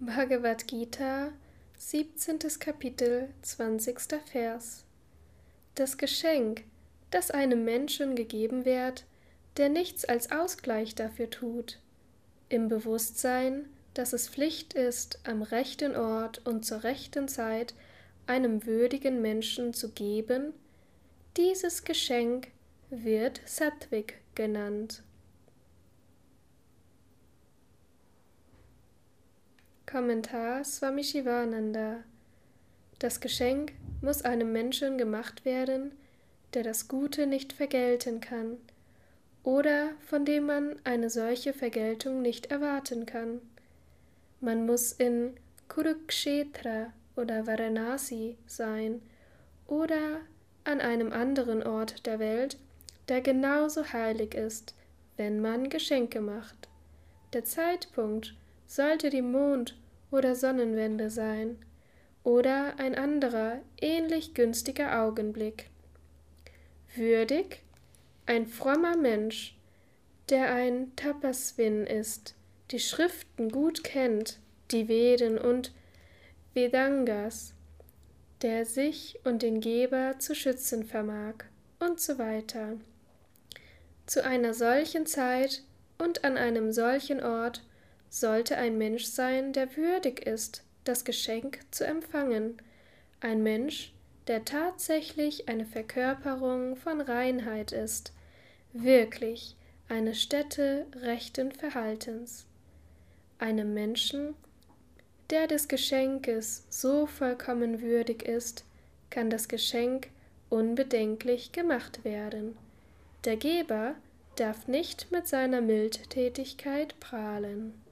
Bhagavad Gita, 17. Kapitel, 20. Vers. Das Geschenk, das einem Menschen gegeben wird, der nichts als Ausgleich dafür tut, im Bewusstsein, dass es Pflicht ist, am rechten Ort und zur rechten Zeit einem würdigen Menschen zu geben, dieses Geschenk wird Sattvik genannt. Kommentar Swami Shivananda Das Geschenk muss einem Menschen gemacht werden, der das Gute nicht vergelten kann oder von dem man eine solche Vergeltung nicht erwarten kann. Man muss in Kurukshetra oder Varanasi sein oder an einem anderen Ort der Welt, der genauso heilig ist, wenn man Geschenke macht. Der Zeitpunkt sollte die Mond- oder Sonnenwende sein oder ein anderer ähnlich günstiger Augenblick. Würdig ein frommer Mensch, der ein Tapaswin ist, die Schriften gut kennt, die Veden und Vedangas, der sich und den Geber zu schützen vermag und so weiter. Zu einer solchen Zeit und an einem solchen Ort sollte ein Mensch sein, der würdig ist, das Geschenk zu empfangen, ein Mensch, der tatsächlich eine Verkörperung von Reinheit ist, wirklich eine Stätte rechten Verhaltens, einem Menschen, der des Geschenkes so vollkommen würdig ist, kann das Geschenk unbedenklich gemacht werden. Der Geber darf nicht mit seiner Mildtätigkeit prahlen.